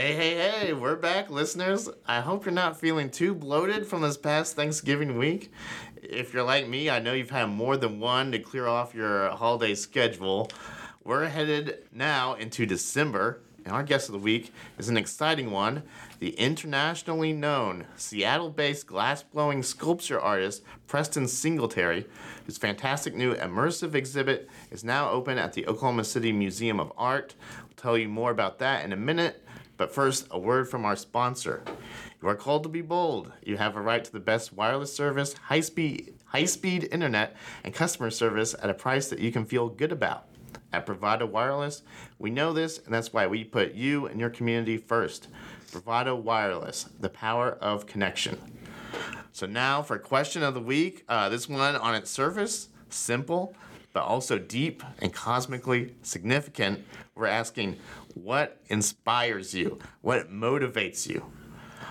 Hey, hey, hey, we're back, listeners. I hope you're not feeling too bloated from this past Thanksgiving week. If you're like me, I know you've had more than one to clear off your holiday schedule. We're headed now into December, and our guest of the week is an exciting one the internationally known Seattle based glass blowing sculpture artist Preston Singletary, whose fantastic new immersive exhibit is now open at the Oklahoma City Museum of Art. We'll tell you more about that in a minute. But first, a word from our sponsor. You are called to be bold. You have a right to the best wireless service, high speed, high speed internet, and customer service at a price that you can feel good about. At Bravado Wireless, we know this, and that's why we put you and your community first. Bravado Wireless, the power of connection. So now for question of the week. Uh, this one on its surface, simple, but also deep and cosmically significant. We're asking, what inspires you? What motivates you?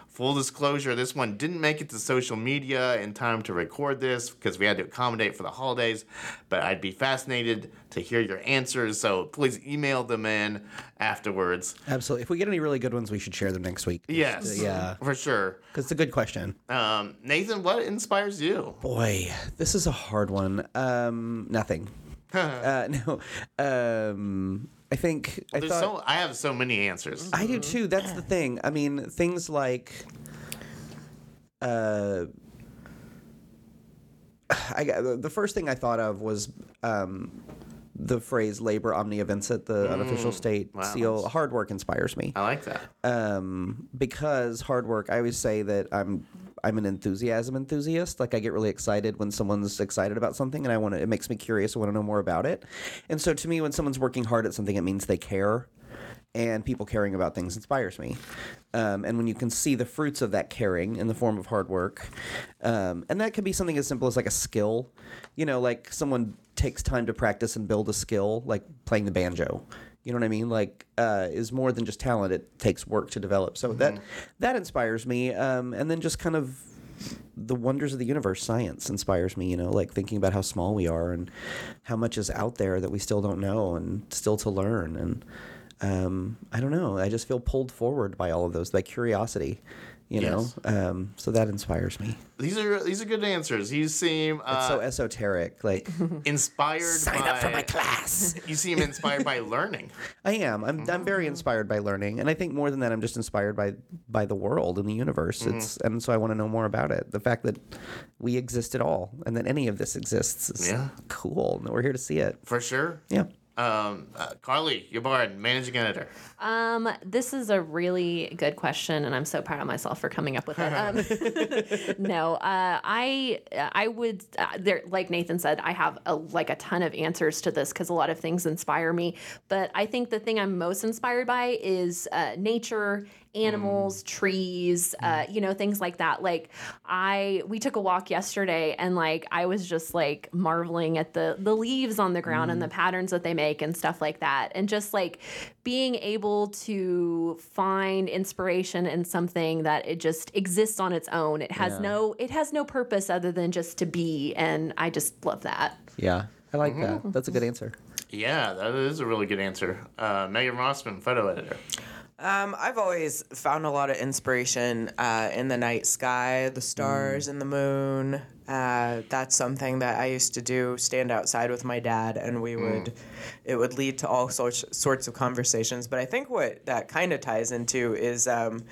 Full disclosure, this one didn't make it to social media in time to record this because we had to accommodate for the holidays, but I'd be fascinated to hear your answers, so please email them in afterwards. Absolutely. If we get any really good ones, we should share them next week. Yes. Yeah. For sure. Because it's a good question. Um, Nathan, what inspires you? Boy, this is a hard one. Um, nothing. uh, no. Um, I think I There's thought so I have so many answers. I do too. That's the thing. I mean, things like, uh, I the first thing I thought of was um, the phrase "labor omnia vincit," the unofficial state wow, seal. Hard work inspires me I like that. um, because hard work. I always say that I'm I'm an enthusiasm enthusiast. Like I get really excited when someone's excited about something, and I want to. It makes me curious. I want to know more about it. And so to me, when someone's working hard at something, it means they care. And people caring about things inspires me. Um, and when you can see the fruits of that caring in the form of hard work, um, and that could be something as simple as like a skill, you know, like someone takes time to practice and build a skill, like playing the banjo. You know what I mean? Like, uh, is more than just talent. It takes work to develop. So that that inspires me. Um, and then just kind of the wonders of the universe, science inspires me. You know, like thinking about how small we are and how much is out there that we still don't know and still to learn. And um, I don't know. I just feel pulled forward by all of those, by curiosity. You Yes. know, um, so that inspires me. These are these are good answers. You seem It's so uh, esoteric. Like, inspired. sign by, up for my class. You seem inspired by learning. I am. I'm, I'm very inspired by learning, and I think more than that, I'm just inspired by by the world and the universe. It's and so I want to know more about it. The fact that we exist at all, and that any of this exists, is Yeah. cool. And we're here to see it. For sure. Yeah. Um, uh, Carly, your bard, managing editor. Um, this is a really good question, and I'm so proud of myself for coming up with it. Um, no, uh, I I would uh, there like Nathan said, I have a, like a ton of answers to this because a lot of things inspire me. But I think the thing I'm most inspired by is uh, nature, animals, trees, uh, you know, things like that. Like I we took a walk yesterday, and like I was just like marveling at the the leaves on the ground and the patterns that they make and stuff like that, and just like being able to find inspiration in something that it just exists on its own. It has Yeah. no it has no purpose other than just to be, and I just love that. Yeah. I like that. That's a good answer. Yeah, that is a really good answer. Uh, Megan Rossman, photo editor. Um, I've always found a lot of inspiration uh, in the night sky, the stars and the moon. Uh, that's something that I used to do. Stand outside with my dad, and we would. It would lead to all sorts sorts of conversations. But I think what that kind of ties into is. Um,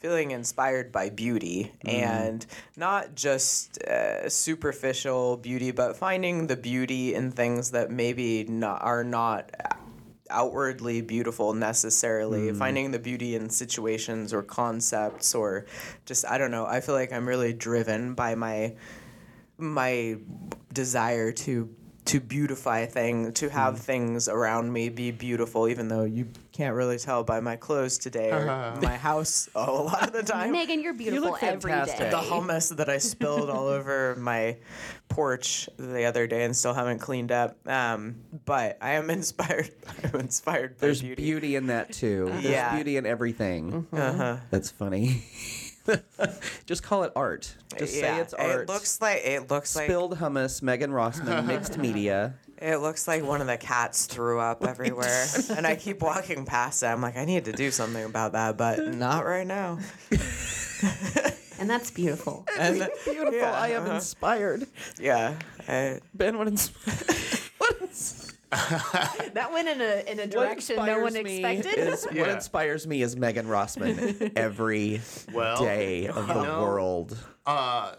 feeling inspired by beauty and not just uh, superficial beauty but finding the beauty in things that maybe not, are not outwardly beautiful necessarily hmm. finding the beauty in situations or concepts or just i don't know i feel like i'm really driven by my my desire to to beautify things to have things around me be beautiful even though you can't really tell by my clothes today or my house a lot of the time Megan, you're beautiful look every fantastic. day. the hummus that I spilled all over my porch the other day and still haven't cleaned up. Um, but I am inspired. I'm inspired by There's beauty. beauty. in that too. There's Yeah. beauty in everything. Uh-huh. That's funny. Just call it art. Just say it's art. It looks like it looks like Spilled hummus, Megan Rossman, mixed media. It looks like one of the cats threw up everywhere. and I keep walking past it. I'm like, I need to do something about that, but not right now. And that's beautiful. And Beautiful. Yeah, I am uh-huh. inspired. yeah, I, Ben, what, ins- what, ins- That went in a in a direction no one expected. Is, What inspires me is Megan Rossman every day Well, of the know- world. Uh,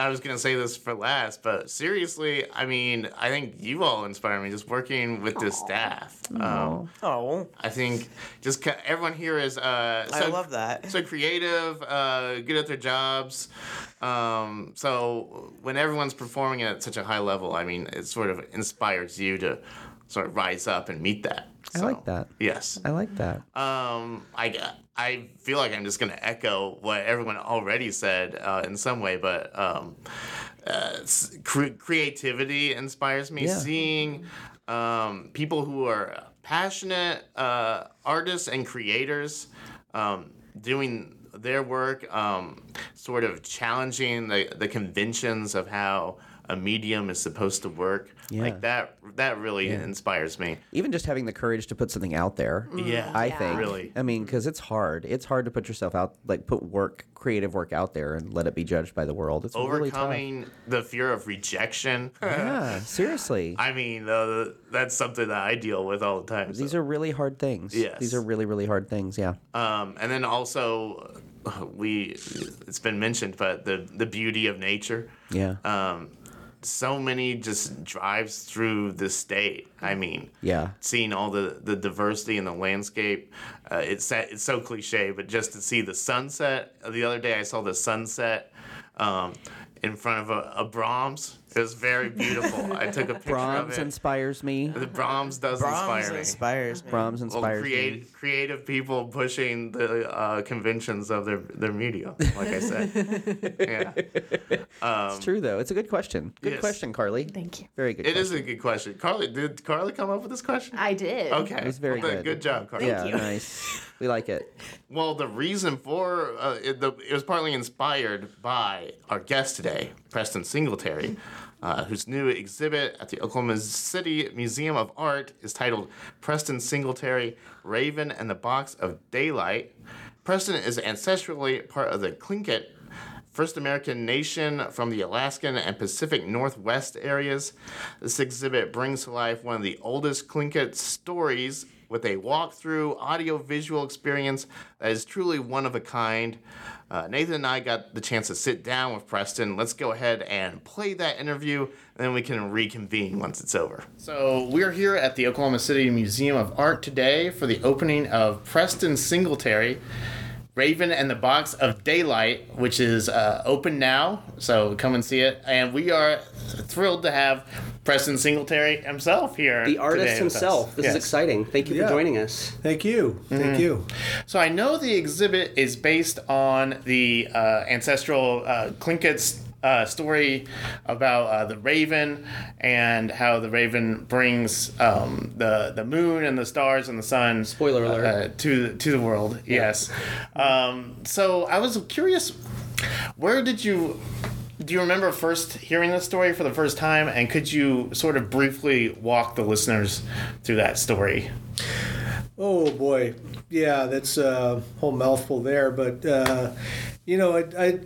I was gonna say this for last, but seriously, I mean, I think you all inspire me just working with this staff. Um, oh, I think just ca- everyone here is uh, I so, love that. so creative, uh, good at their jobs. Um, so when everyone's performing at such a high level, I mean, it sort of inspires you to sort of rise up and meet that. I like that. Yes. I like that. Um, I, I feel like I'm just gonna echo what everyone already said uh, in some way, but um, uh, cre- creativity inspires me. Yeah. Seeing um, people who are passionate uh, artists and creators um, doing their work, um, sort of challenging the, the conventions of how a medium is supposed to work. Yeah. Like that, that really inspires me. Even just having the courage to put something out there. Yeah, I Yeah. think. Really. I mean, because it's hard. It's hard to put yourself out, like put work, creative work out there, and let it be judged by the world. It's really overcoming the fear of rejection. Yeah, seriously. I mean, uh, that's something that I deal with all the time. These so. are really hard things. Yes. These are really, really hard things. Yeah. um, and then also, we it's been mentioned, but the the beauty of nature. Yeah. Um, so many just drives through the state. I mean, yeah. seeing all the, the diversity in the landscape. Uh, it's it's so cliche, but just to see the sunset. The other day, I saw the sunset um, in front of a, a Braum's. It was very beautiful. I took a picture Braum's of it. inspires me. the Braum's does Braum's inspire me. inspires me. Braum's Well, inspires me. create, creative people pushing the uh, conventions of their, their media, like I said. yeah. It's true though. It's a good question. Good Yes. question, Carly. Thank you. Very good. It is question. a good question. Carly, did Carly come up with this question? I did. Okay. It was very Well, good. Good job, Carly. Yeah, nice. We like it. Well, the reason for uh, it, the, it was partly inspired by our guest today, Preston Singletary, uh, whose new exhibit at the Oklahoma City Museum of Art is titled Preston Singletary Raven and the Box of Daylight. Preston is ancestrally part of the Tlingit, first American nation from the Alaskan and Pacific Northwest areas. This exhibit brings to life one of the oldest Tlingit stories with a walkthrough audio-visual experience that is truly one of a kind. Uh, Nathan and I got the chance to sit down with Preston. Let's go ahead and play that interview, and then we can reconvene once it's over. So we're here at the Oklahoma City Museum of Art today for the opening of Preston Singletary. Raven and the Box of Daylight, which is uh, open now. So come and see it. And we are thrilled to have Preston Singletary himself here. The artist today with us. himself. This Yes. is exciting. Thank you Yeah. for joining us. Thank you. Thank you. So I know the exhibit is based on the uh, ancestral uh, Tlingit uh, story about uh, the raven and how the raven brings um, the the moon and the stars and the sun. Spoiler alert. Uh, to to the world. Yes. Um, so I was curious, where did you? Do you remember first hearing the story for the first time, and could you sort of briefly walk the listeners through that story? Oh boy, yeah, that's a whole mouthful there. But uh, you know, I, I,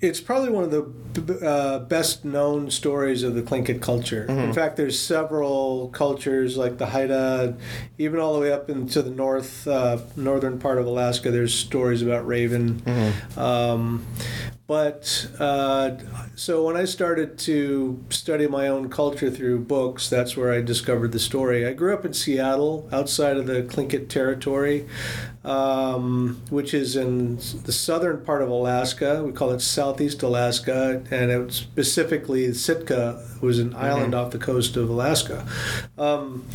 it's probably one of the uh, best known stories of the Tlingit culture. In fact, there's several cultures like the Haida, even all the way up into the north, uh, northern part of Alaska. There's stories about Raven. Um, but uh, so when I started to study my own culture through books, that's where I discovered the story. I grew up in Seattle, outside of the Tlingit territory, um, which is in the southern part of Alaska. We call it Southeast Alaska, and it was specifically Sitka was an island off the coast of Alaska. Um,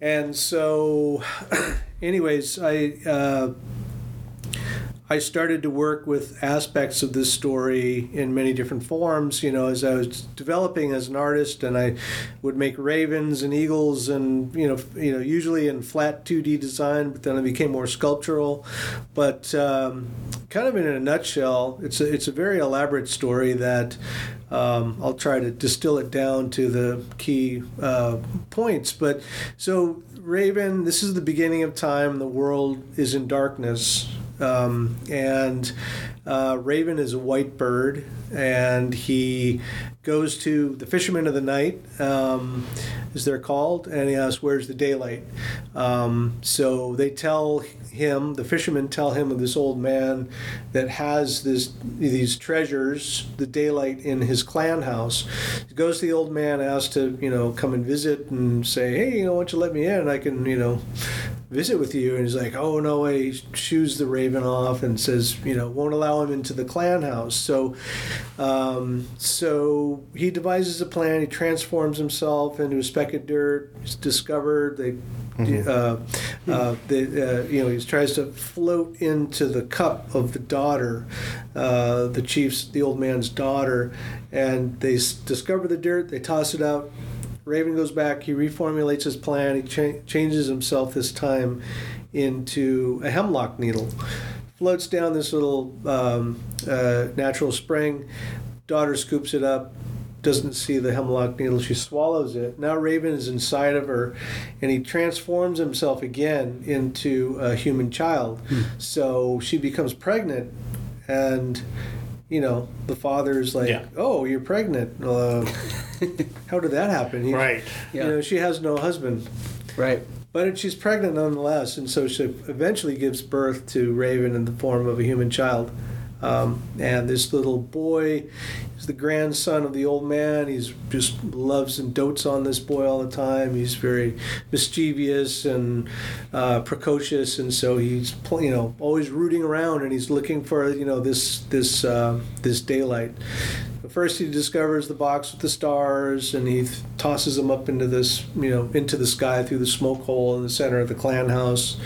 and so, anyways, I. Uh, I started to work with aspects of this story in many different forms, you know, as I was developing as an artist, and I would make ravens and eagles, and you know, you know, usually in flat 2D design, but then I became more sculptural. But um, kind of in a nutshell, it's a, it's a very elaborate story that um, I'll try to distill it down to the key uh, points. But so Raven, this is the beginning of time. The world is in darkness. Um, and uh, Raven is a white bird, and he goes to the fishermen of the night, um, as they're called, and he asks, "Where's the daylight?" Um, so they tell him, the fishermen tell him of this old man that has this these treasures, the daylight in his clan house. He goes to the old man, asks to you know come and visit and say, "Hey, you know, why don't you let me in? I can you know." Visit with you and he's like oh no way. He shoos the raven off and says you know won't allow him into the clan house. So um, so he devises a plan. He transforms himself into a speck of dirt. He's discovered they uh, uh, they, uh, you know, he tries to float into the cup of the daughter, uh, the chief's, the old man's daughter, and they s- discover the dirt. They toss it out. Raven goes back. He reformulates his plan. He cha- changes himself this time into a hemlock needle. Floats down this little um, uh, natural spring. Daughter scoops it up. Doesn't see the hemlock needle. She swallows it. Now Raven is inside of her, and he transforms himself again into a human child. So she becomes pregnant, and you know the father's like, Yeah. "Oh, you're pregnant." Uh, how did that happen? He- Right. You Yeah. know, she has no husband, Right. but she's pregnant nonetheless, and so she eventually gives birth to Raven in the form of a human child. Um, and this little boy is the grandson of the old man. He's just loves and dotes on this boy all the time. He's very mischievous and uh, precocious, and so he's you know always rooting around, and he's looking for you know this this uh, this daylight. First, he discovers the box with the stars, and he th- tosses them up into this, you know, into the sky through the smoke hole in the center of the clan house.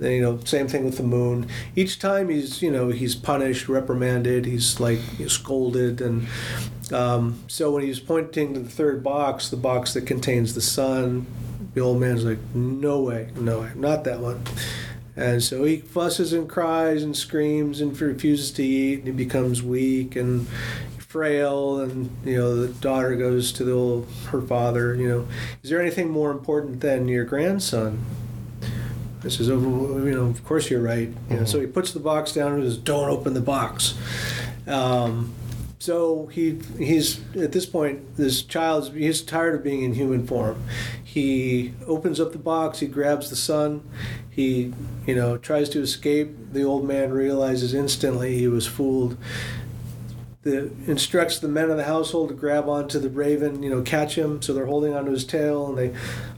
You know, same thing with the moon. Each time he's, you know, he's punished, reprimanded, he's like scolded, and um, so when he's pointing to the third box, the box that contains the sun, the old man's like, "No way, no way, not that one." And so he fusses and cries and screams and refuses to eat. And he becomes weak and frail. And you know, the daughter goes to the old, her father. You know, is there anything more important than your grandson? I says, oh, you know, of course you're right. You know, so he puts the box down and says, "Don't open the box." Um, so he he's at this point this child he's tired of being in human form. He opens up the box. He grabs the sun. He you know tries to escape. The old man realizes instantly he was fooled. The instructs the men of the household to grab onto the raven, you know, catch him. So they're holding onto his tail, and they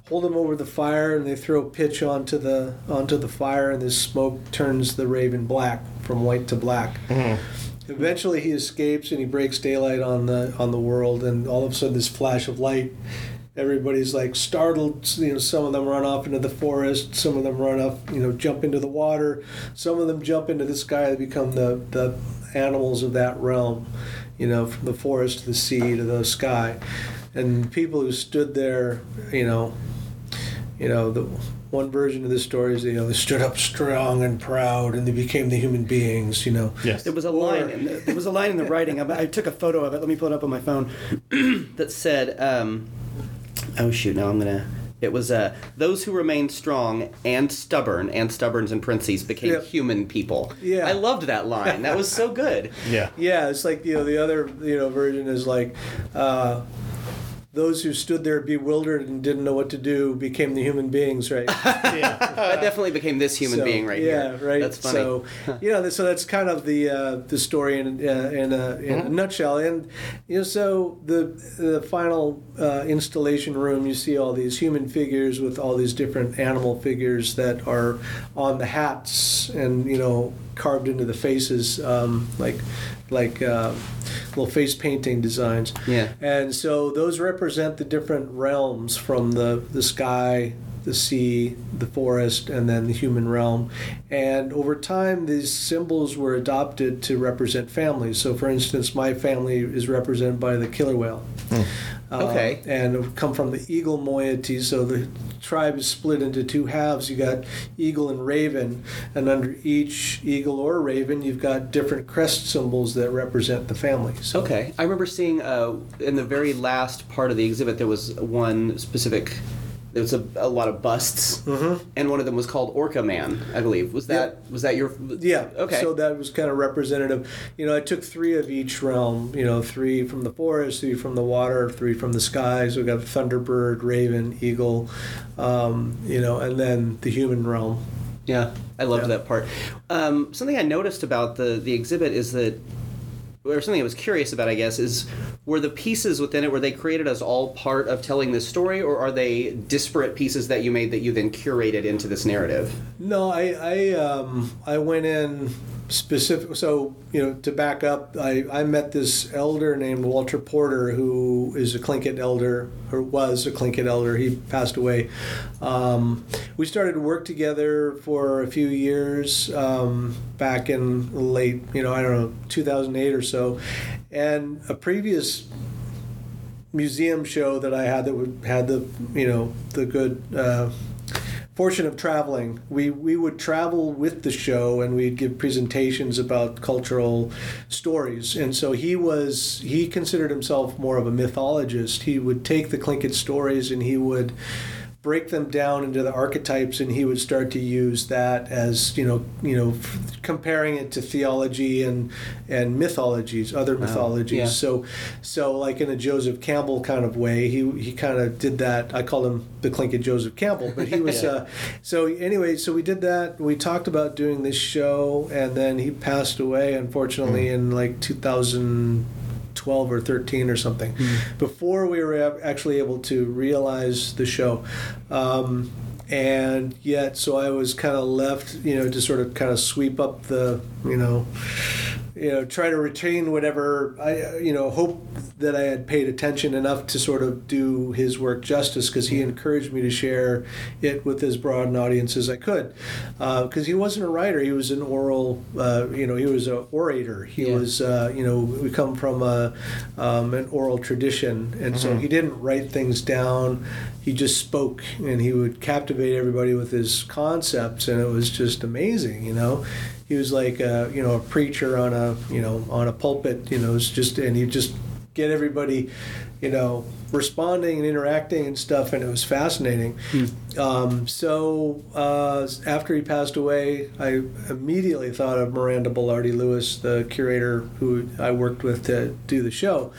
hold him over the fire, and they throw pitch onto the onto the fire, and this smoke turns the raven black from white to black. Mm-hmm. Eventually, he escapes and he breaks daylight on the on the world, and all of a sudden, this flash of light. Everybody's like startled. You know, some of them run off into the forest. Some of them run off. You know, jump into the water. Some of them jump into the sky. They become the the animals of that realm. You know, from the forest to the sea to the sky, and people who stood there. You know, you know the one version of this story is you know they stood up strong and proud and they became the human beings. You know. Yes. There was a Or- line. In the, there was a line in the writing. I, I took a photo of it. Let me pull it up on my phone. that said, um, "Oh shoot! Now I'm gonna." It was uh, those who remained strong and stubborn, and stubborns and parentheses became Yep. human people. Yeah. I loved that line. That was so good. Yeah. Yeah, it's like you know the other you know version is like uh, those who stood there bewildered and didn't know what to do became the human beings, right? that definitely became this human So, being right yeah, here. right. That's funny. So, you know, so that's kind of the uh, the story in uh, in, a, in Mm-hmm. a nutshell. And you know, so the the final uh, installation room, you see all these human figures with all these different animal figures that are on the hats, and you know, carved into the faces, um, like like uh, little face painting designs. Yeah. And so those represent the different realms from the, the sky the sea, the forest, and then the human realm. And over time, these symbols were adopted to represent families. So, for instance, my family is represented by the killer whale. Uh, Okay. and come from the eagle moiety. So the tribe is split into two halves. You got eagle and raven, and under each eagle or raven, you've got different crest symbols that represent the family. So Okay, I remember seeing uh, in the very last part of the exhibit there was one specific. There was a, a lot of busts, and one of them was called Orca Man, I believe. Was that was that your? Yeah. Okay. So that was kind of representative. You know, I took three of each realm. You know, three from the forest, three from the water, three from the skies. We got thunderbird, raven, eagle. Um, you know, and then the human realm. Yeah, I loved Yeah. that part. Um, something I noticed about the the exhibit is that, or something I was curious about, I guess, is were the pieces within it were they created as all part of telling this story, or are they disparate pieces that you made that you then curated into this narrative? No, I I um, I went in specific. So you know, to back up, I I met this elder named Walter Porter, who is a Tlingit elder or was a Tlingit elder. He passed away. Um, we started to work together for a few years um, back in late, you know, I don't know, 2008 or so, and a previous museum show that I had that would had the you know the good uh, fortune of traveling. We we would travel with the show and we'd give presentations about cultural stories. And so he was he considered himself more of a mythologist. He would take the Tlingit stories and he would break them down into the archetypes and he would start to use that as you know you know f- comparing it to theology and and mythologies other mythologies. Yeah. so so like in a Joseph Campbell kind of way he he kind of did that. I call him the Tlingit Joseph Campbell but he was uh, so anyway so we did that. We talked about doing this show and then he passed away unfortunately in like 2000 12 or 13 or something. Before we were actually able to realize the show. Um, and yet so i was kind of left you know to sort of kind of sweep up the you know you know try to retain whatever i you know hope that i had paid attention enough to sort of do his work justice because he encouraged me to share it with as broad an audience as i could. Because he wasn't a writer he was an oral uh, you know he was an orator. He Yeah. was uh, you know we come from a, um, an oral tradition and so he didn't write things down. He just spoke and he would captivate everybody with his concepts and it was just amazing you know he was like a, you know a preacher on a you know on a pulpit you know it's just and he'd just get everybody you know responding and interacting and stuff and it was fascinating um, so uh, after he passed away i immediately thought of miranda Belarde-Lewis the curator who i worked with to do the show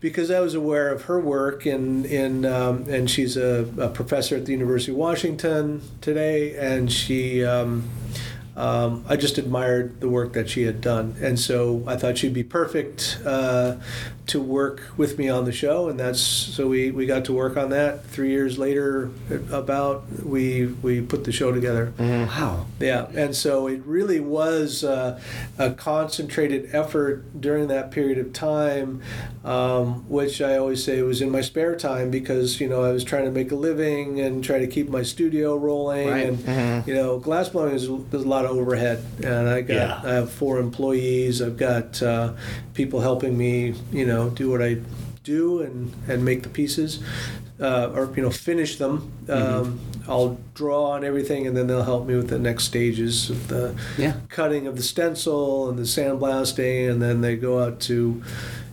because I was aware of her work, and in um, and she's a, a professor at the University of Washington today, and she. Um, um, I just admired the work that she had done, and so I thought she'd be perfect uh, to work with me on the show, and that's so we, we got to work on that. Three years later, about we we put the show together. Wow. Yeah, and so it really was uh, a concentrated effort during that period of time, um, which I always say was in my spare time because you know I was trying to make a living and try to keep my studio rolling, Right. and you know glassblowing is there's a lot of overhead, and I got Yeah. I have four employees, I've got uh, people helping me, you know, do what I do and and make the pieces. Uh, or you know finish them. Um, I'll draw on everything, and then they'll help me with the next stages of the Yeah. cutting of the stencil and the sandblasting, and then they go out to,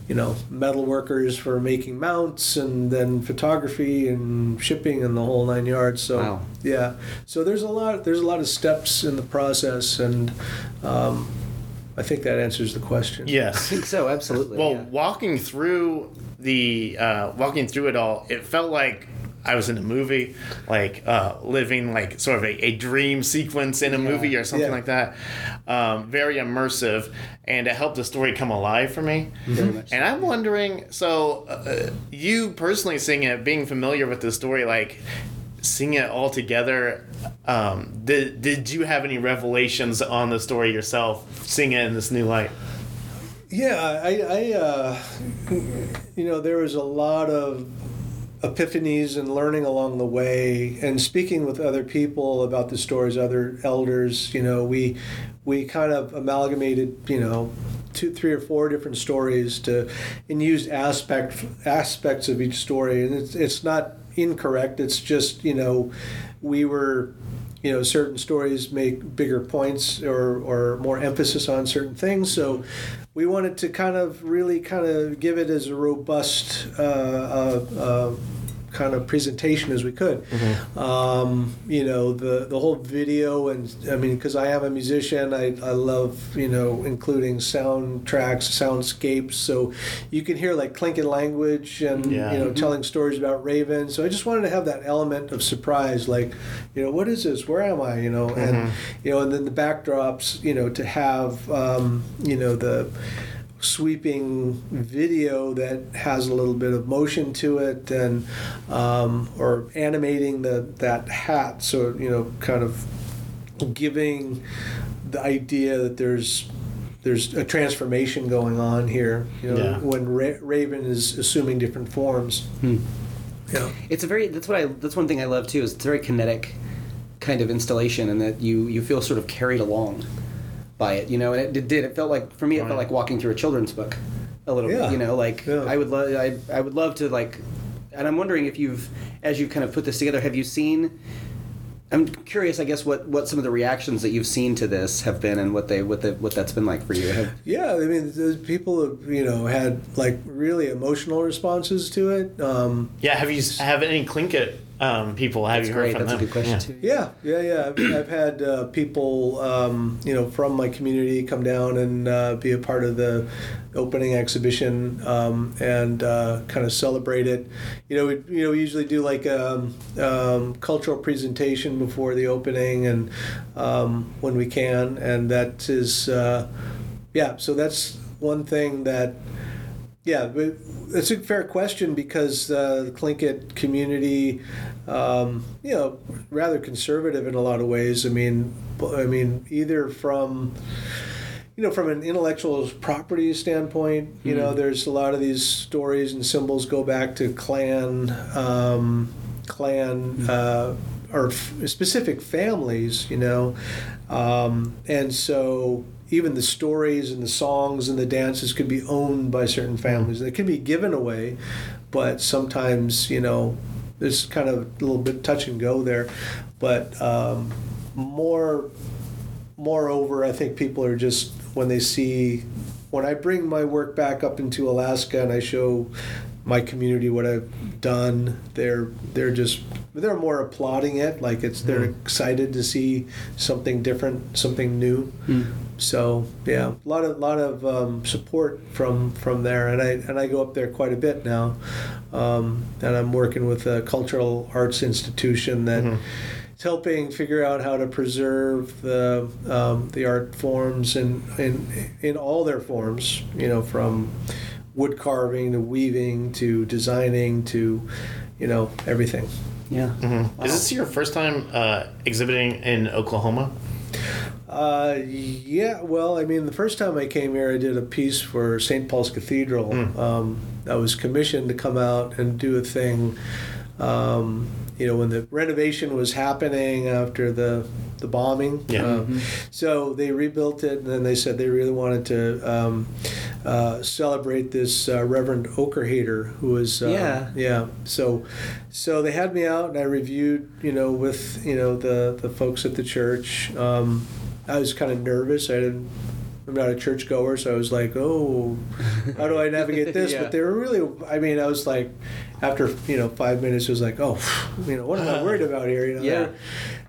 you know, metal workers for making mounts, and then photography and shipping and the whole nine yards. So Wow. yeah, so there's a lot there's a lot of steps in the process, and um, I think that answers the question. Yes, I think so, absolutely. Well, yeah. walking through the uh, walking through it all, it felt like I was in a movie, like uh, living like sort of a, a dream sequence in a movie or something Yeah. like that. Um, very immersive, and it helped the story come alive for me. Much And I'm wondering, so uh, you personally seeing it, being familiar with the story, like seeing it all together, um, did, did you have any revelations on the story yourself, seeing it in this new light? Yeah, I, I uh, you know, there was a lot of epiphanies and learning along the way and speaking with other people about the stories other elders you know we we kind of amalgamated you know two three or four different stories to and used aspect aspects of each story. And it's it's not incorrect. It's just you know we were you know certain stories make bigger points or or more emphasis on certain things. So we wanted to kind of really kind of give it as a robust uh, uh, uh, kind of presentation as we could. Um, you know, the the whole video, and I mean, because I am a musician, I, I love you know including soundtracks, soundscapes, so you can hear like Tlingit language and Yeah. you know telling stories about ravens. So I just wanted to have that element of surprise, like you know, what is this? Where am I? You know, and you know, and then the backdrops, you know, to have um, you know the sweeping video that has a little bit of motion to it and um, or animating the that hat. So you know kind of giving the idea that there's there's a transformation going on here you know Yeah. when Ra- raven is assuming different forms. Yeah. It's a very that's what I that's one thing I love too is it's a very kinetic kind of installation and that you you feel sort of carried along by it you know and it, it did it felt like for me it felt like walking through a children's book a little Yeah. bit you know like Yeah. I would love I, I would love to like and I'm wondering if you've as you've kind of put this together have you seen I'm curious I guess what what some of the reactions that you've seen to this have been and what they what the what that's been like for you have, Yeah, I mean, people have you know had like really emotional responses to it. Um, Yeah, have you have any Tlingit um, people? Have that's you heard great from that's a them? good question Yeah. too yeah, yeah, yeah. I've, I've had uh, people um, you know from my community come down and uh, be a part of the opening exhibition um, and uh, kind of celebrate it. You know, we you know we usually do like a um, cultural presentation before the opening and um, when we can, and that is uh, yeah. So that's one thing that Yeah, but it's a fair question because uh, the Tlingit community, um, you know, rather conservative in a lot of ways. I mean, I mean, either from you know, from an intellectual property standpoint, you know, there's a lot of these stories and symbols go back to clan, um, clan, uh, or f- specific families, you know, um, and so even the stories and the songs and the dances could be owned by certain families. They can be given away, but sometimes, you know, there's kind of a little bit touch and go there, but um, more moreover, I think people are just when they see when I bring my work back up into Alaska and I show my community what I've done, they're they're just they're more applauding it. Like it's they're excited to see something different, something new. So yeah, a lot of lot of um, support from from there, and I and I go up there quite a bit now, um, and I'm working with a cultural arts institution that it's helping figure out how to preserve the um, the art forms in, in in all their forms. You know, from wood carving to weaving to designing to, you know, everything. Yeah. Is this your first time uh, exhibiting in Oklahoma? Uh, yeah, well, I mean, the first time I came here, I did a piece for St. Paul's Cathedral. Um, I was commissioned to come out and do a thing. Um, you know, when the renovation was happening after the the bombing. Yeah. Um, So they rebuilt it, and then they said they really wanted to um, uh, celebrate this uh, Reverend Oakerhater, who was uh, Yeah. yeah. So, so they had me out, and I reviewed, you know, with you know the the folks at the church. Um, I was kind of nervous. I didn't. I'm not a churchgoer, so I was like, "Oh, how do I navigate this?" Yeah. But they were really. I mean, I was like, after you know five minutes, it was like, "Oh, you know, what am I worried about here?" You know. Yeah.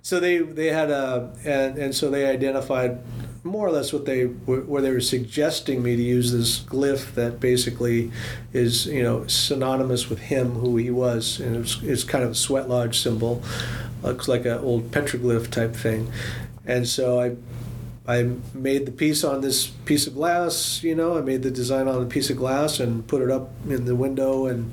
So they they had a and and so they identified more or less what they where they were suggesting me to use this glyph that basically is you know synonymous with him who he was and it's it's kind of a sweat lodge symbol looks like an old petroglyph type thing and so I I made the piece on this piece of glass you know I made the design on a piece of glass and put it up in the window and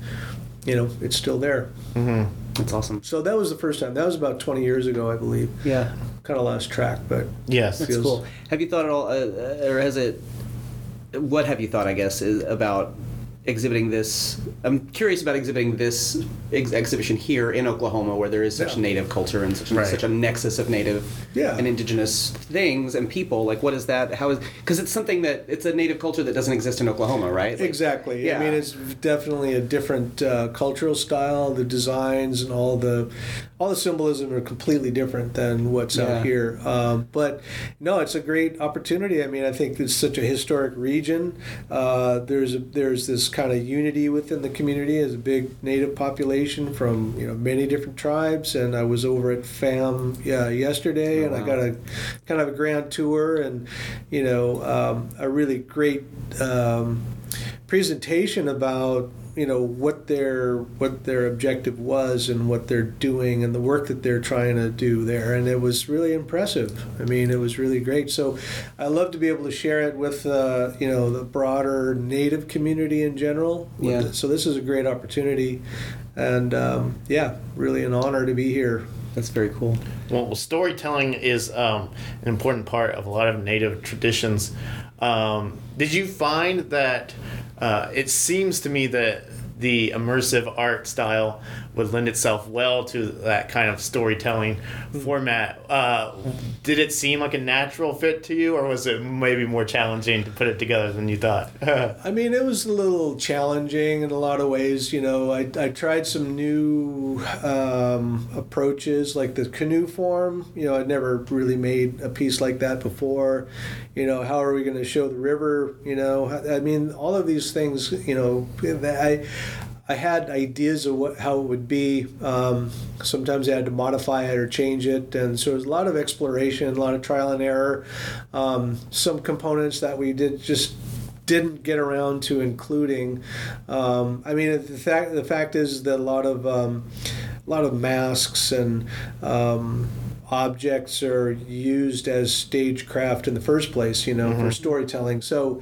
you know it's still there That's awesome. so that was the first time that was about 20 years ago I believe Yeah. kind of lost track but Yes. That's feels- cool. Have you thought at all, uh, uh, or has it? What have you thought? I guess is about exhibiting this. I'm curious about exhibiting this ex- exhibition here in Oklahoma, where there is such Yeah. native culture and such, a- Right. such a nexus of native Yeah. and indigenous things and people. Like, what is that? How is because it's something that it's a native culture that doesn't exist in Oklahoma, right? Like, Exactly. Yeah. I mean, it's definitely a different uh, cultural style. The designs and all the all the symbolism are completely different than what's Yeah. out here. Um, but no, it's a great opportunity. I mean, I think it's such a historic region. Uh, there's a, there's this kind of unity within the community. as a big native population from you know many different tribes. And I was over at FAM uh, yesterday, and I got a kind of a grand tour, and you know um, a really great. Um, presentation about you know what their what their objective was and what they're doing and the work that they're trying to do there and it was really impressive i mean it was really great so i love to be able to share it with uh, you know the broader native community in general Yeah. the- so this is a great opportunity and um, yeah really an honor to be here That's very cool. Well, well, storytelling is um, an important part of a lot of Native traditions. Um, did you find that uh, it seems to me that the immersive art style would lend itself well to that kind of storytelling format? Uh, did it seem like a natural fit to you, or was it maybe more challenging to put it together than you thought? I mean, it was a little challenging in a lot of ways. You know, I, I tried some new um, approaches, like the canoe form. You know, I'd never really made a piece like that before. You know, how are we going to show the river? You know, I mean, all of these things. You know, I. I had ideas of what how it would be. Um, sometimes I had to modify it or change it, and so there's a lot of exploration, a lot of trial and error. Um, some components that we did just didn't get around to including. Um, I mean, the fact the fact is that a lot of um, a lot of masks and um, objects are used as stagecraft in the first place. You know, for mm-hmm. storytelling. So.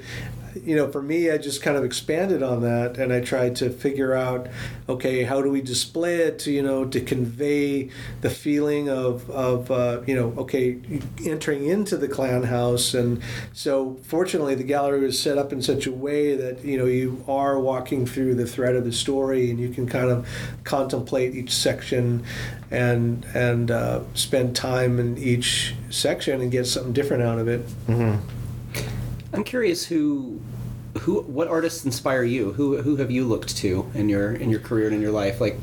You know, for me, I just kind of expanded on that, and I tried to figure out, okay, how do we display it? To, you know, to convey the feeling of of uh, you know, okay, entering into the clan house, and so fortunately, the gallery was set up in such a way that you know you are walking through the thread of the story, and you can kind of contemplate each section, and and uh, spend time in each section and get something different out of it. I'm curious who, who, what artists inspire you? Who, who have you looked to in your in your career and in your life? Like,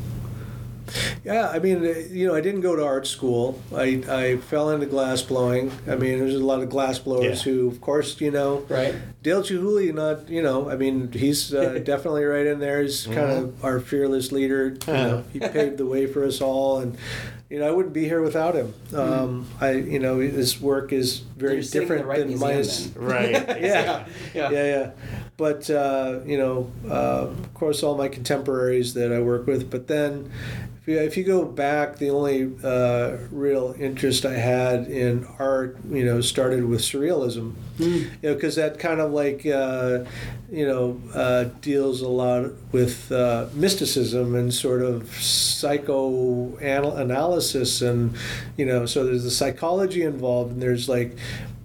Yeah, I mean, uh, you know, I didn't go to art school. I, I fell into glass blowing. I mean, there's a lot of glass blowers Yeah. who, of course, you know, right? Dale Chihuly, not, you know, I mean, he's uh, definitely right in there. He's kind of our fearless leader. You know, he paved the way for us all. And, you know, I wouldn't be here without him. Um, I, you know, his work is very You're sitting the different right than mine. right. Yeah. yeah. Yeah, yeah. But, uh, you know, uh, of course, all my contemporaries that I work with. But then if you, if you go back, the only uh, real interest I had in art, you know, started with surrealism. You know, because that kind of like, uh, you know, uh, deals a lot with uh, mysticism and sort of psychoanalysis. And, you know, so there's the psychology involved, and there's like,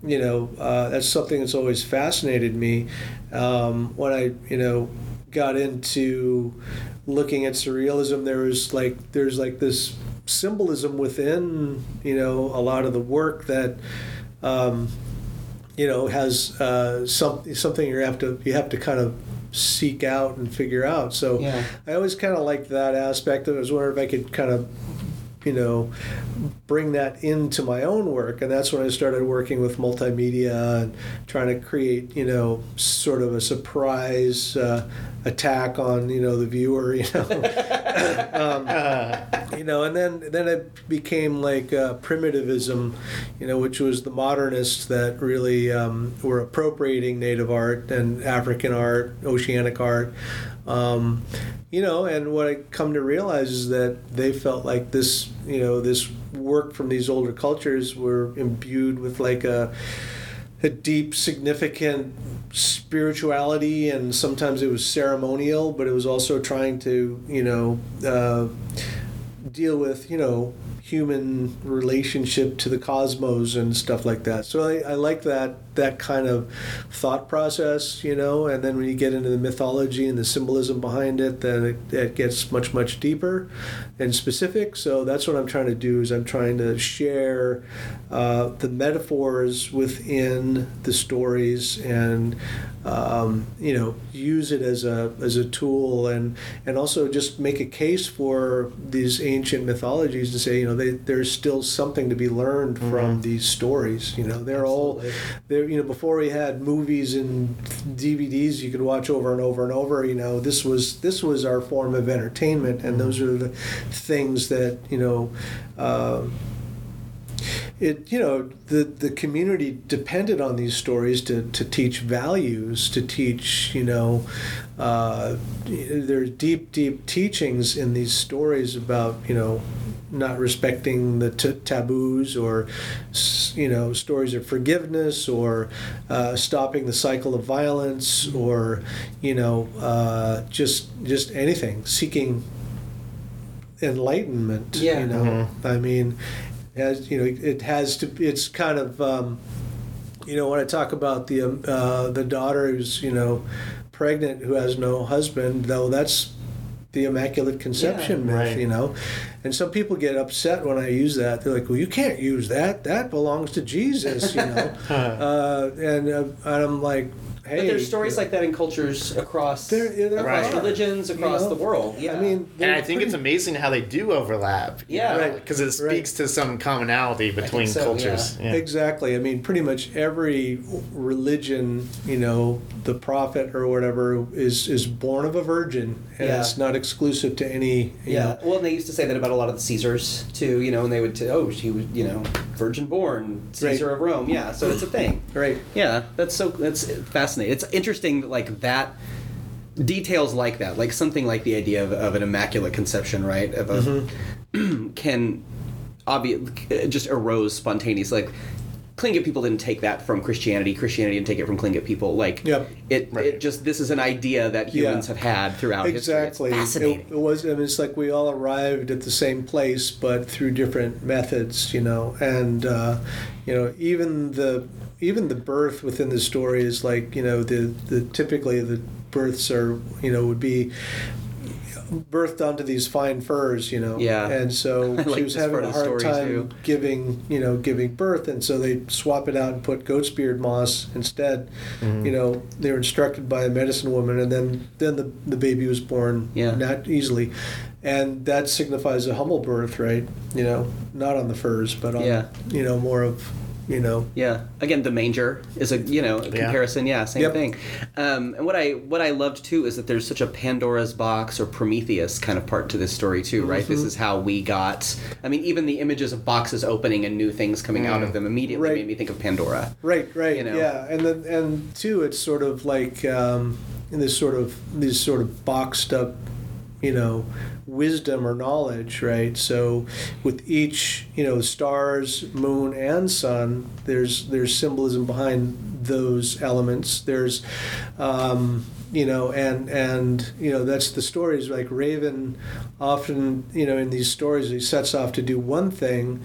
you know, uh, that's something that's always fascinated me. Um, when I, you know, got into looking at surrealism, there was like, there's like this symbolism within, you know, a lot of the work that, um, you know, has uh, some, something you have to, you have to kind of seek out and figure out. So Yeah. I always kind of liked that aspect. I was wondering if I could kind of you know, bring that into my own work. And that's when I started working with multimedia and trying to create, you know, sort of a surprise uh, attack on, you know, the viewer, you know. um, you know, and then then it became like uh, primitivism, you know, which was the modernists that really um, were appropriating native art and African art, oceanic art. Um, you know, and what I come to realize is that they felt like this, you know, this work from these older cultures were imbued with like a a deep, significant spirituality, and sometimes it was ceremonial, but it was also trying to, you know, uh, deal with, you know, human relationship to the cosmos and stuff like that. So I, I like that that kind of thought process, you know. And then when you get into the mythology and the symbolism behind it, then it, it gets much much deeper and specific. So that's what I'm trying to do is I'm trying to share uh, the metaphors within the stories and um, you know use it as a as a tool and and also just make a case for these ancient mythologies to say you know they, there's still something to be learned from these stories you know. They're all they're you know before we had movies and DVDs you could watch over and over and over you know this was this was our form of entertainment and those are the things that you know um, it you know the the community depended on these stories to, to teach values to teach you know uh, there's deep deep teachings in these stories about you know not respecting the t- taboos or you know stories of forgiveness or uh, stopping the cycle of violence or you know uh, just just anything seeking enlightenment Yeah. you know i mean as you know it has to it's kind of um, you know when i talk about the um, uh, the daughter who's you know pregnant who has no husband though that's the immaculate conception myth right. you know? And some people get upset when i use that. They're like well you can't use that. That belongs to jesus you know? Uh, and, uh, and i'm like hey But there's stories like that in cultures across There- yeah, there across are. religions, across know? the world. Yeah, i mean And I think pretty- it's amazing how they do overlap. Yeah. Right. Because it Right. speaks to some commonality between so, cultures. Yeah. Exactly. I mean, pretty much every religion, you know, the prophet or whatever is is born of a virgin, and Yeah. it's not exclusive to any. You Yeah, Know, well, they used to say that about a lot of the Caesars too, you know, and they would, t- oh, she was, you know, virgin born, Caesar Right. of Rome. Yeah, so it's a thing. right. Yeah, that's so that's fascinating. It's interesting, that, like that details like that, like something like the idea of, of an immaculate conception, right? Of mm-hmm. a can obvious just arose spontaneously. Like Tlingit people didn't take that from Christianity. Christianity didn't take it from Tlingit people. Like Yep. it, Right. it just this is an idea that humans Yeah. have had throughout Exactly. history. It's fascinating. It, it was. I mean, it's like we all arrived at the same place, but through different methods. You know, and uh, you know, even the even the birth within the story is like you know the the typically the births are you know would be birthed onto these fine furs, you know. Yeah. And so like she was having a hard time too. giving, you know, giving birth, and so they swap it out and put goat's beard moss instead. Mm-hmm. You know, they were instructed by a medicine woman, and then then the the baby was born Yeah. not easily, and that signifies a humble birth, right? You know, not on the furs, but on Yeah. you know more of you know Yeah. Again, the manger is a you know a comparison. Yeah, same Yep. thing. Um, and what I what I loved too is that there's such a Pandora's box or Prometheus kind of part to this story too, right? This Mm-hmm. is how we got. I mean, even the images of boxes opening and new things coming out of them immediately Right. made me think of Pandora. Right, right, You know? yeah, and then and too it's sort of like um, in this sort of these sort of boxed up, you know, wisdom or knowledge, right? So with each, you know, stars, moon, and sun, there's there's symbolism behind those elements. There's, um, you know, and and you know that's the stories like Raven, often you know in these stories he sets off to do one thing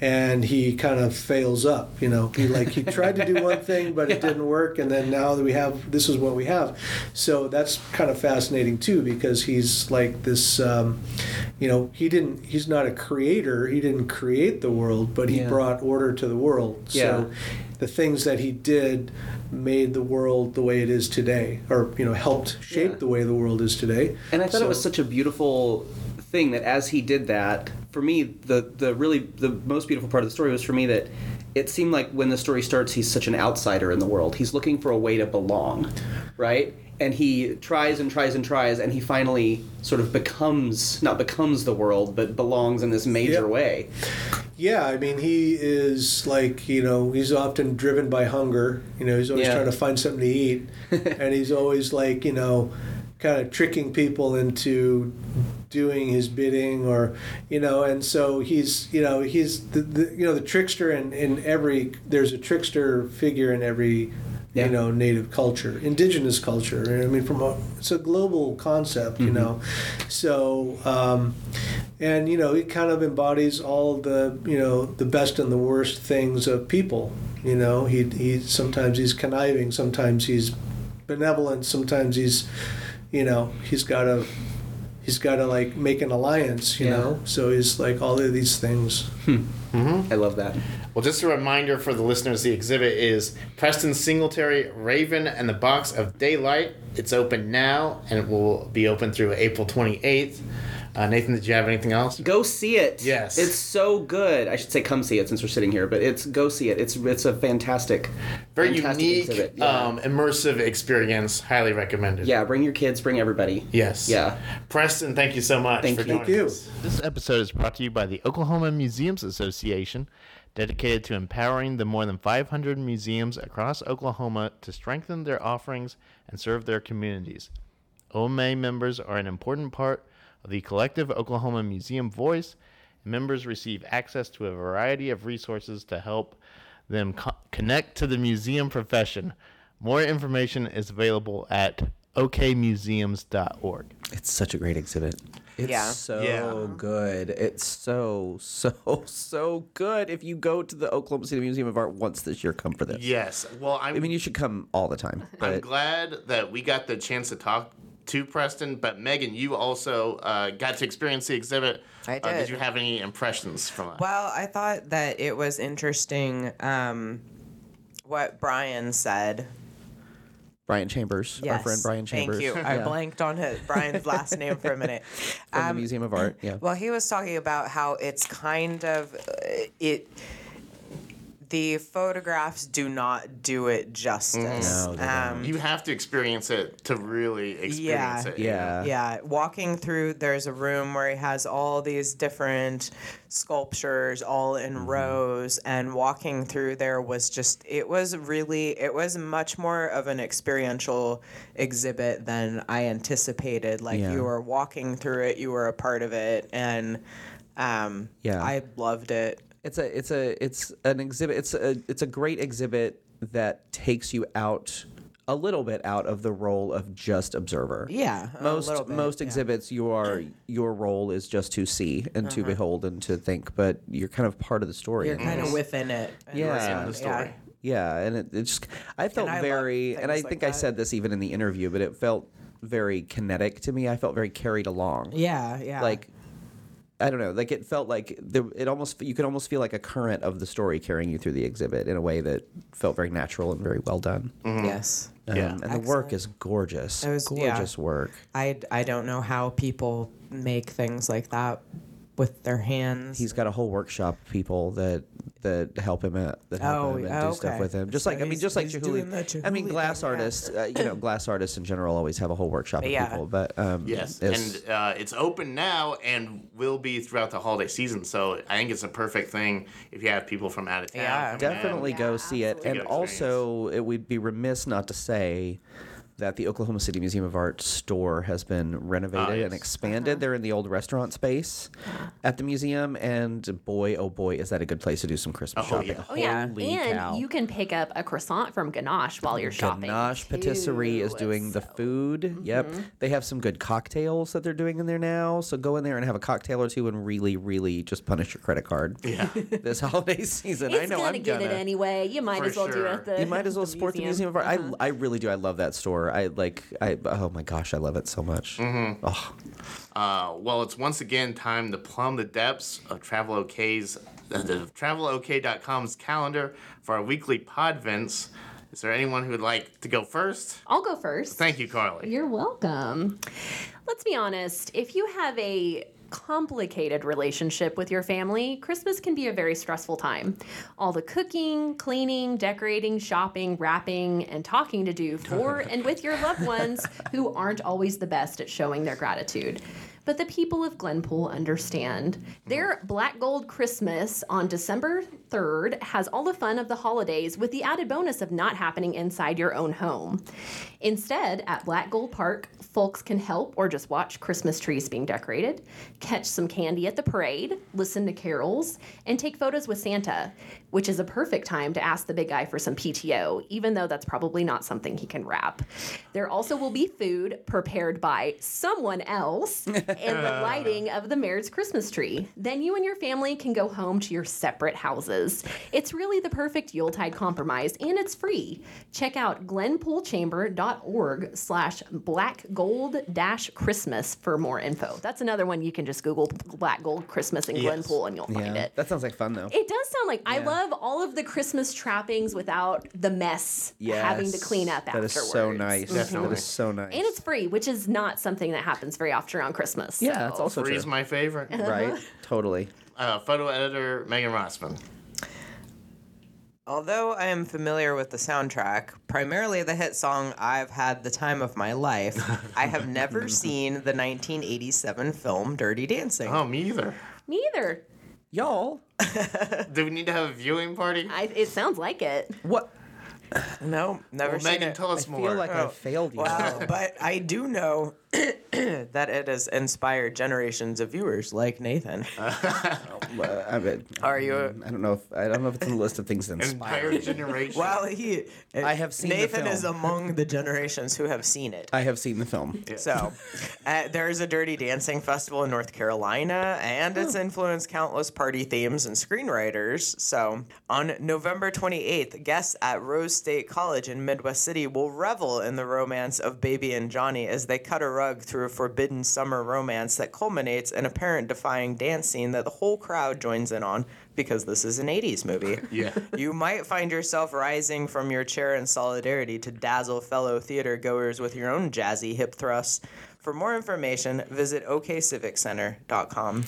and he kind of fails up you know he like he tried to do one thing but it didn't work and then now that we have this is what we have so that's kind of fascinating too because he's like this um, you know he didn't he's not a creator he didn't create the world but he Yeah. brought order to the world Yeah. so the things that he did made the world the way it is today or you know helped shape Yeah. the way the world is today And I thought it was such a beautiful thing that as he did that, for me, the the really the most beautiful part of the story was for me that it seemed like when the story starts, he's such an outsider in the world. He's looking for a way to belong, right? And he tries and tries and tries, and he finally sort of becomes not becomes the world, but belongs in this major Yep. way. Yeah, I mean, he is like, you know, he's often driven by hunger. You know, he's always Yeah. trying to find something to eat. and he's always like, you know, kind of tricking people into doing his bidding or, you know, and so he's, you know, he's the, the you know, the trickster in, in every, there's a trickster figure in every, Yeah. you know native culture, indigenous culture. I mean, from a it's a global concept, you know. So, um, and you know, it kind of embodies all the you know the best and the worst things of people. You know, he he sometimes he's conniving, sometimes he's benevolent, sometimes he's you know he's got a he's got to like make an alliance. You Yeah. know, so he's like all of these things. Hmm. Mm-hmm. I love that. Well, just a reminder for the listeners the exhibit is Preston Singletary Raven and the Box of Daylight. It's open now and it will be open through April 28th. Uh, Nathan, did you have anything else? Go see it. Yes. It's so good. I should say come see it since we're sitting here, but it's go see it. It's it's a fantastic, Very fantastic unique, exhibit. Yeah. um, immersive experience. Highly recommended. yeah, bring your kids, bring everybody. Yes. Yeah. Preston, thank you so much Thank for you. Thank you. us. This episode is brought to you by the Oklahoma Museums Association, dedicated to empowering the more than 500 museums across Oklahoma to strengthen their offerings and serve their communities. OMA members are an important part of the collective Oklahoma Museum voice, members receive access to a variety of resources to help them co- connect to the museum profession. More information is available at okmuseums.org. It's such a great exhibit. It's Yeah. so Yeah. good. It's so so so good. If you go to the Oklahoma City Museum of Art once this year, come for this. Yes. Well, I'm I mean, you should come all the time. I'm glad that we got the chance to talk to Preston, but Megan, you also uh, got to experience the exhibit. I Uh, did did. you have any impressions from it? Well, I thought that it was interesting um, what Brian said. Brian Chambers, our friend Brian Chambers, Thank you. I Yeah. blanked on his, Brian's last name for a minute. from Um, the Museum of Art. Yeah. Well, he was talking about how it's kind of uh, it. The photographs do not do it justice. No, um, you have to experience it to really experience Yeah. it. yeah. yeah, walking through, there's a room where he has all these different sculptures all in Mm-hmm. rows, and walking through there was just, it was really, it was much more of an experiential exhibit than I anticipated. Like, Yeah. you were walking through it, you were a part of it, and um, Yeah. I loved it. It's a it's a it's an exhibit. It's a it's a great exhibit that takes you out a little bit out of the role of just observer. Yeah, Most little bit, most yeah. Uh-huh. exhibits you are your role is just to see and to behold and to think, but you're kind of part of the story. You're kind this. of within it. and Yeah. the story. Yeah, and it, it just I felt I love very, and I things like think I said this even in the interview, but it felt very kinetic to me. I felt very carried along. Yeah, yeah. Like I don't know, like it felt like there, it almost you could almost feel like a current of the story carrying you through the exhibit in a way that felt very natural and very well done. yes. Um, Yeah. and the work is gorgeous. It was- yeah. gorgeous work. I, I don't know how people make things like that with their hands. He's got a whole workshop of people that that help him out, that help Oh, him and oh, do stuff with him. Just So like I mean, just like he's Chihuly. I mean, glass thing, yeah. artists. Uh, you know, glass artists in general always have a whole workshop of Yeah. people. But um, Yes, it's- and uh, it's open now and will be throughout the holiday season. So I think it's a perfect thing if you have people from out of town. Yeah. coming in. definitely go see it. And also, it would be remiss not to say that the Oklahoma City Museum of Art store has been renovated Ah, yes. and expanded. They're in the old restaurant space at the museum, and boy, oh boy, is that a good place to do some Christmas Oh, shopping. yeah. Oh yeah, Holy and cow. you can pick up a croissant from Ganache while you're shopping. Ganache Patisserie is too. doing the It's- food. Yep. They have some good cocktails that they're doing in there now. So go in there and have a cocktail or two and really, really just punish your credit card Yeah. this holiday season. It's I know gonna I'm get gonna. it anyway. You might For as well do it at the. You might as well the support the Museum of Art. Uh-huh. I, I really do. I love that store. I like. I oh my gosh, I love it so much. Mm-hmm. Oh, Uh, well, it's once again time to plumb the depths of Travel OK's, uh, the TravelOK.com's calendar for our weekly pod podvents. Is there anyone who would like to go first? I'll go first. Thank you, Carly. You're welcome. Let's be honest. If you have a complicated relationship with your family, Christmas can be a very stressful time. All the cooking, cleaning, decorating, shopping, wrapping, and talking to do for and with your loved ones who aren't always the best at showing their gratitude. But the people of Glenpool understand. Their Black Gold Christmas on December 3rd has all the fun of the holidays with the added bonus of not happening inside your own home. Instead, at Black Gold Park, folks can help or just watch Christmas trees being decorated, catch some candy at the parade, listen to carols, and take photos with Santa, which is a perfect time to ask the big guy for some PTO, even though that's probably not something he can wrap. There also will be food prepared by someone else and the lighting of the mayor's Christmas tree. Then you and your family can go home to your separate houses. It's really the perfect Yuletide compromise, and it's free. Check out glenpoolchamber.org slash black gold dash Christmas for more info. That's another one you can just Google Black Gold Christmas in Yes. Glenpool and you'll find it. that sounds like fun though. It does sound like I love all of the Christmas trappings without the mess having to clean up That is afterwards. so nice. Definitely. That is so nice. And it's free, which is not something that happens very often around Christmas. Yeah, so- that's also Free's true. my favorite. right? Totally. Uh, photo editor Megan Rossman. Although I am familiar with the soundtrack, primarily the hit song I've Had the Time of My Life, I have never seen the 1987 film Dirty Dancing. Oh, me either. Me either. Y'all, Do we need to have a viewing party? I, it sounds like it. what? No, never Well, seen Megan, it. tell I us feel like Oh, I failed you. Wow, but I do know that it has inspired generations of viewers like Nathan. Uh, I, bet, Are you? I don't know if I don't know if it's on the list of things that inspire. Entire generation. Well, he. I have seen the Nathan film. is among the generations who have seen it. I have seen the film. So, uh, there's a Dirty Dancing festival in North Carolina, and it's influenced countless party themes and screenwriters. So, on November 28th, guests at Rose State College in Midwest City will revel in the romance of Baby and Johnny as they cut a rug through a forbidden summer romance that culminates in a parent defying dance scene that the whole crowd joins in on because this is an 80s movie. Yeah. You might find yourself rising from your chair in solidarity to dazzle fellow theater goers with your own jazzy hip thrusts. For more information, visit okciviccenter.com.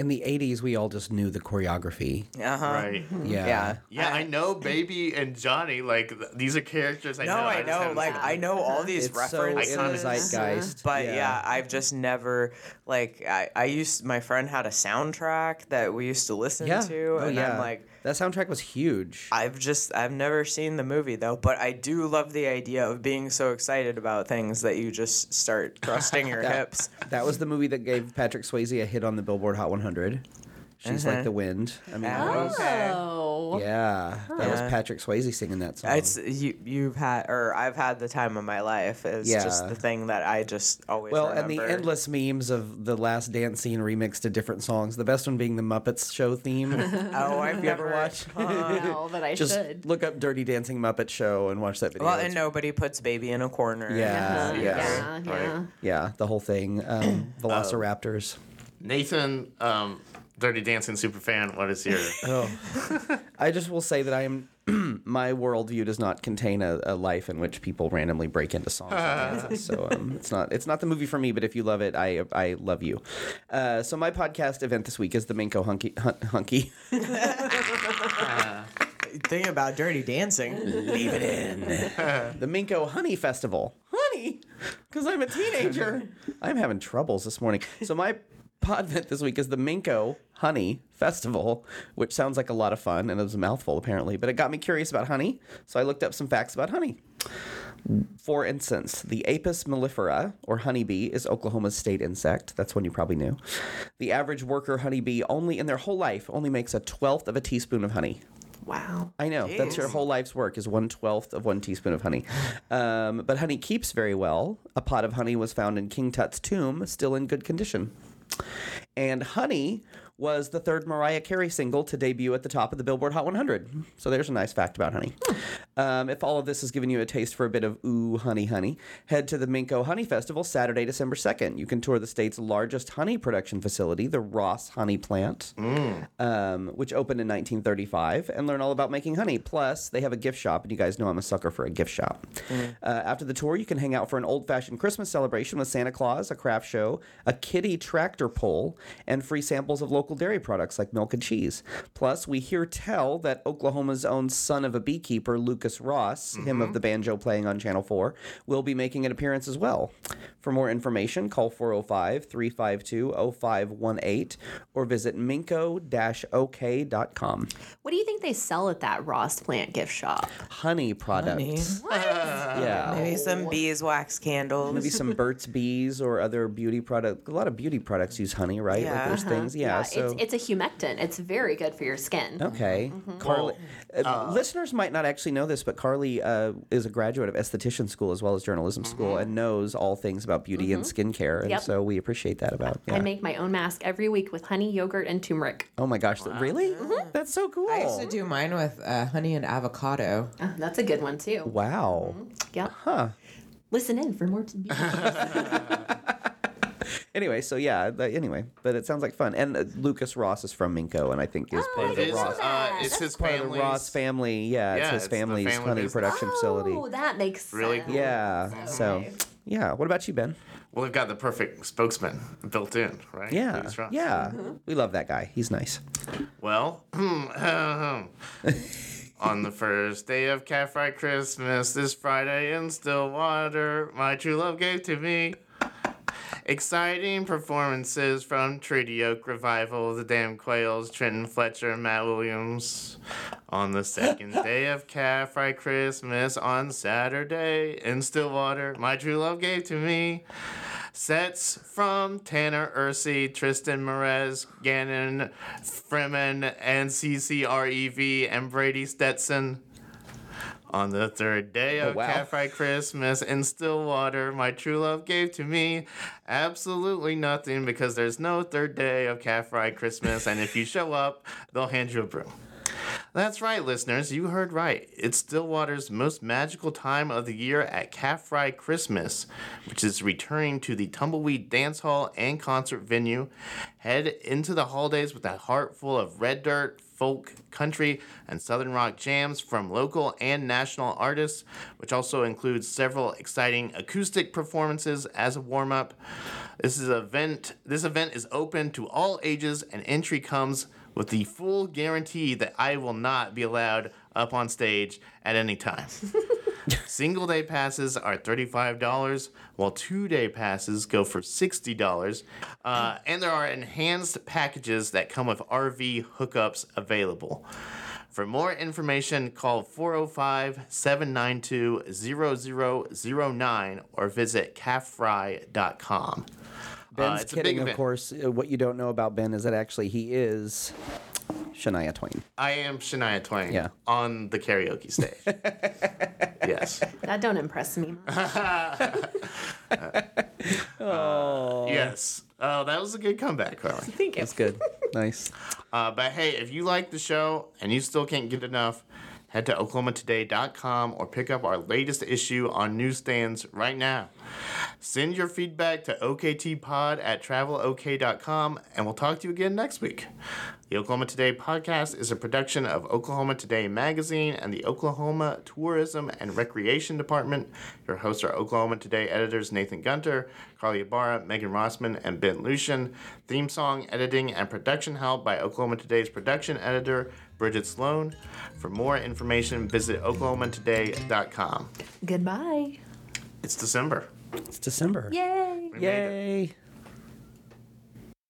In the '80s, we all just knew the choreography. Uh-huh. Right. Yeah. Yeah. Yeah, I know Baby and Johnny. Like th- these are characters I No, know. I just know. haven't Like seen I know all these It's so in references. the zeitgeist. But yeah. I've just never like I, I used my friend had a soundtrack that we used to listen yeah. to oh and yeah. I'm like that soundtrack was huge. I've just I've never seen the movie though, but I do love the idea of being so excited about things that you just start thrusting your That- hips. That was the movie that gave Patrick Swayze a hit on the Billboard Hot 100. She's Uh-huh. like the wind. I mean, Oh. was- Oh. yeah, that was Patrick Swayze singing that song. It's you you've had or I've had the time of my life is just the thing that I just always well, remember. and the endless memes of the last dance scene remixed to different songs. The best one being the Muppets show theme. Oh, I've you ever never watched? No, but I Just should. look up Dirty Dancing Muppet Show and watch that video. Well, It's- and nobody puts baby in a corner. Yeah, Uh, yeah. yeah, yeah. yeah, the whole thing. Um, Velociraptors. Nathan, um, Dirty Dancing super fan. What is your? Oh, I just will say that I am. my worldview does not contain a, a life in which people randomly break into songs. and so um, it's not it's not the movie for me. But if you love it, I I love you. Uh, so my podcast event this week is the Minco Hunky hun- Hunky. Thing about Dirty Dancing. Leave it in. the Minco Honey Festival. Honey, because I'm a teenager. I'm having troubles this morning. So my pod event this week is the Minco Honey Festival, which sounds like a lot of fun and it was a mouthful apparently, but it got me curious about honey. So I looked up some facts about honey. For instance, the Apis mellifera, or honeybee, is Oklahoma's state insect. That's one you probably knew. The average worker honeybee only in their whole life only makes a twelfth of a teaspoon of honey. Wow. I know that's your whole life's work is one twelfth of one teaspoon of honey. Um, but honey keeps very well. A pot of honey was found in King Tut's tomb, still in good condition. And honey was the third Mariah Carey single to debut at the top of the Billboard Hot 100. So there's a nice fact about honey. Um, if all of this has given you a taste for a bit of ooh honey honey, head to the Minco Honey Festival Saturday, December 2nd. You can tour the state's largest honey production facility, the Ross Honey Plant, um, which opened in 1935, and learn all about making honey. Plus, they have a gift shop, and you guys know I'm a sucker for a gift shop. Uh, after the tour, you can hang out for an old fashioned Christmas celebration with Santa Claus, a craft show, a kitty tractor pull, and free samples of local local dairy products like milk and cheese. Plus, we hear tell that Oklahoma's own son of a beekeeper, Lucas Ross, him of mm-hmm. the banjo playing on Channel 4, will be making an appearance as well. For more information, call 405 352 0518 or visit minco ok.com. What do you think they sell at that Ross Plant gift shop? Honey products. Honey. Yeah. Maybe some oh. beeswax candles. Maybe some Burt's Bees or other beauty product. A lot of beauty products use honey, right? Like Yeah. there's uh-huh. things. Yeah. So it's, it's a humectant. It's very good for your skin. Okay. Carly, uh, listeners might not actually know this, but Carly uh, is a graduate of esthetician school as well as journalism school and knows all things about beauty and skincare. And Yep. so we appreciate that about yeah. I make my own mask every week with honey, yogurt, and turmeric. oh my gosh. Really? That's so cool. I used to do mine with uh, honey and avocado. Uh, that's a good one too. wow. Yep. Huh. Listen in for more. T- Anyway, so yeah, but anyway, but it sounds like fun. And uh, Lucas Ross is from Minco and I think is part of the is, Ross. uh, it's his Part of the family's. Ross family, yeah, it's Yeah, his it's the family's family honey business. production facility. oh, that makes sense. Really cool. Yeah. So, yeah. What about you, Ben? Well, they've got the perfect spokesman built in, right? Yeah. Lucas Ross. Yeah. We love that guy. He's nice. Well, on the first day of Calf Fry Christmas, this Friday in Stillwater, my true love gave to me. Exciting performances from Treaty Oak Revival, The Damn Quails, Trenton Fletcher, and Matt Williams. On the second day of Calf Fry Christmas, on Saturday in Stillwater, my true love gave to me. Sets from Tanner Usrey, Tristan Merez, Gannon Freeman, and CCREV, and Brady Stetson. On the third day oh, of wow. Cat Christmas in Stillwater, my true love gave to me absolutely nothing because there's no third day of Cat Christmas, and if you show up, they'll hand you a broom. That's right, listeners. You heard right. It's Stillwater's most magical time of the year at Calf Fry Christmas, which is returning to the Tumbleweed Dance Hall and concert venue. Head into the holidays with a heart full of red dirt, folk, country, and southern rock jams from local and national artists, which also includes several exciting acoustic performances as a warm up. This is event. This event is open to all ages, and entry comes with the full guarantee that I will not be allowed up on stage at any time. Single day passes are $35, while two day passes go for $60. Uh, and there are enhanced packages that come with RV hookups available. For more information, call 405 792 0009 or visit calffry.com. Ben's Uh, kidding, of course. Uh, What you don't know about Ben is that actually he is Shania Twain. I am Shania Twain Yeah. on the karaoke stage. yes. That don't impress me. oh. Yes. Oh, that was a good comeback, Carly. Thank you. That's good. nice. Uh, but hey, if you like the show and you still can't get enough, head to oklahomatoday.com or pick up our latest issue on newsstands right now. Send your feedback to oktpod at travelok.com and we'll talk to you again next week. The Oklahoma Today podcast is a production of Oklahoma Today magazine and the Oklahoma Tourism and Recreation Department. Your hosts are Oklahoma Today editors Nathan Gunter, Carly Ibarra, Megan Rossman, and Ben Luschen. Theme song editing and production help by Oklahoma Today's production editor Bridget Sloan. For more information, visit oklahomatoday.com. Goodbye. It's December. It's December. Yay. We made it. Yay.